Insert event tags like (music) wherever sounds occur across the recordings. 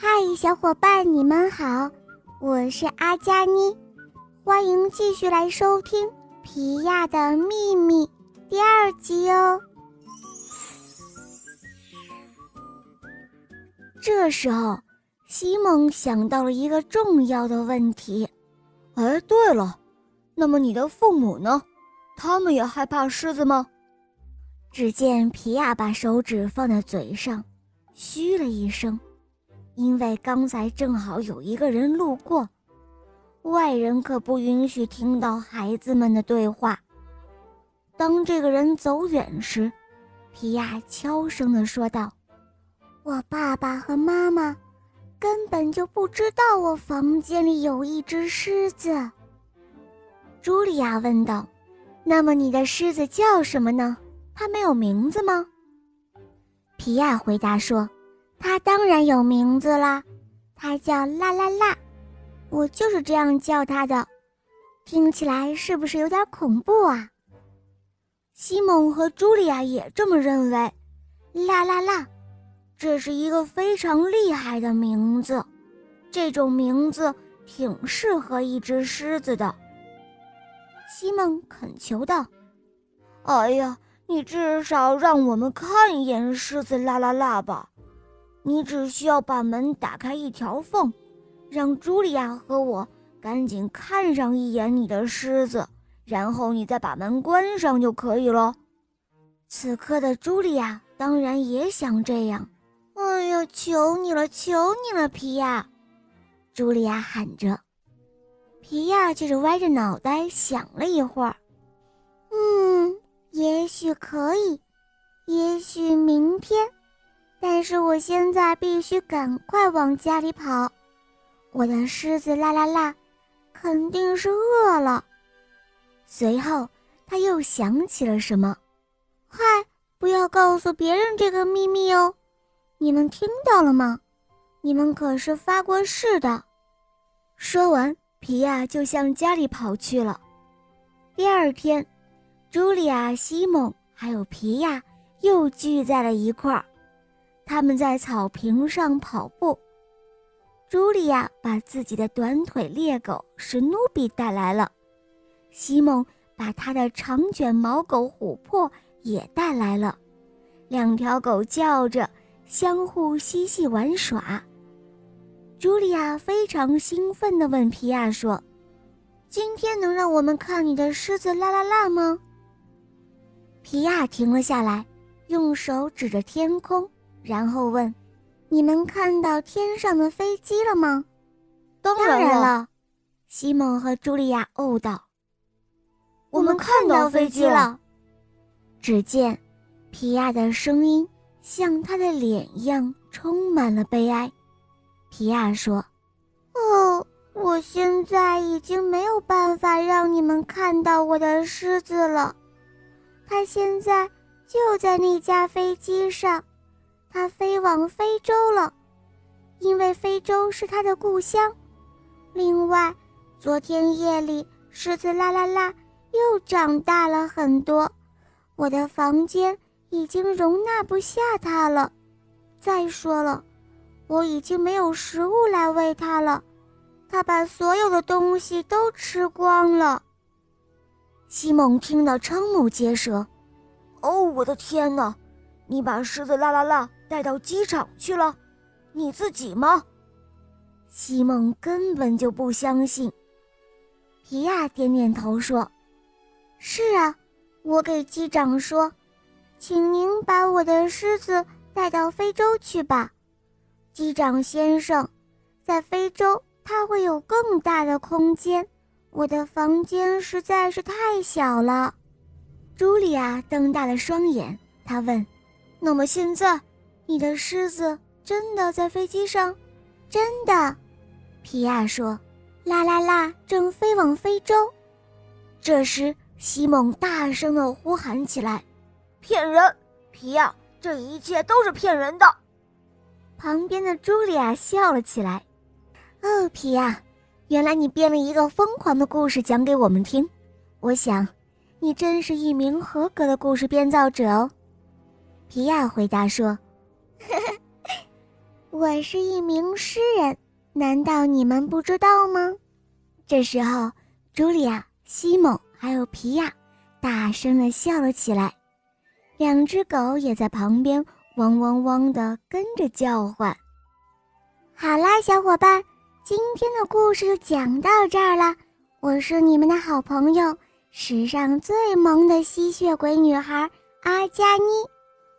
嗨，小伙伴，你们好，我是阿佳妮，欢迎继续来收听《皮亚的秘密》第二集哦。这时候，西蒙想到了一个重要的问题。哎，对了，那么你的父母呢？他们也害怕狮子吗？只见皮亚把手指放在嘴上，嘘了一声。因为刚才正好有一个人路过，外人可不允许听到孩子们的对话。当这个人走远时，皮亚悄声地说道：“我爸爸和妈妈根本就不知道我房间里有一只狮子。”茱莉亚问道：“那么你的狮子叫什么呢？它没有名字吗？”皮亚回答说。它当然有名字啦，它叫啦啦啦，我就是这样叫它的。听起来是不是有点恐怖啊？西蒙和茱莉亚也这么认为。啦啦啦，这是一个非常厉害的名字，这种名字挺适合一只狮子的。西蒙恳求道：“哎呀，你至少让我们看一眼狮子啦啦啦吧。”你只需要把门打开一条缝，让茱莉亚和我赶紧看上一眼你的狮子，然后你再把门关上就可以了。此刻的茱莉亚当然也想这样。哎呀，求你了，求你了，皮亚！茱莉亚喊着。皮亚却是歪着脑袋想了一会儿，嗯，也许可以，也许明天。但是我现在必须赶快往家里跑，我的狮子啦啦啦，肯定是饿了。随后他又想起了什么，嗨，不要告诉别人这个秘密哦，你们听到了吗？你们可是发过誓的。说完，皮亚就向家里跑去了。第二天，茱莉亚、西蒙还有皮亚又聚在了一块儿。他们在草坪上跑步，茱莉亚把自己的短腿猎狗史努比带来了，西蒙把他的长卷毛狗琥珀也带来了，两条狗叫着，相互嬉戏玩耍。茱莉亚非常兴奋地问皮亚说：“今天能让我们看你的狮子啦啦啦吗？”皮亚停了下来，用手指着天空。然后问：“你们看到天上的飞机了吗？”“当然了。”西蒙和茱莉亚哦道。“我们看到飞机了。”只见皮亚的声音像他的脸一样充满了悲哀。皮亚说：“哦，我现在已经没有办法让你们看到我的狮子了。它现在就在那架飞机上。”他飞往非洲了，因为非洲是他的故乡。另外，昨天夜里狮子啦啦啦又长大了很多，我的房间已经容纳不下它了。再说了，我已经没有食物来喂它了，它把所有的东西都吃光了。西蒙听得瞠目结舌：“哦，我的天哪！你把狮子啦啦啦！”带到机场去了，你自己吗？西蒙根本就不相信。皮亚点点头说：“是啊，我给机长说，请您把我的狮子带到非洲去吧，机长先生，在非洲它会有更大的空间，我的房间实在是太小了。”茱莉亚瞪大了双眼，她问：“那么现在？”你的狮子真的在飞机上？真的，皮亚说：“啦啦啦，正飞往非洲。”这时，西蒙大声的呼喊起来：“骗人！皮亚，这一切都是骗人的！”旁边的茱莉亚笑了起来：“哦，皮亚，原来你编了一个疯狂的故事讲给我们听。我想，你真是一名合格的故事编造者哦。”皮亚回答说。呵 (laughs) 呵我是一名诗人，难道你们不知道吗？”这时候，茱莉亚、西蒙还有皮亚大声的笑了起来，两只狗也在旁边汪汪汪的跟着叫唤。好啦，小伙伴，今天的故事就讲到这儿了。我是你们的好朋友，史上最萌的吸血鬼女孩阿加妮。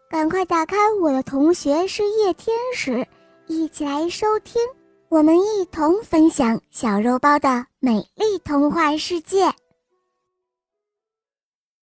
赶快打开我的同学是夜天使，一起来收听，我们一同分享小肉包的美丽童话世界。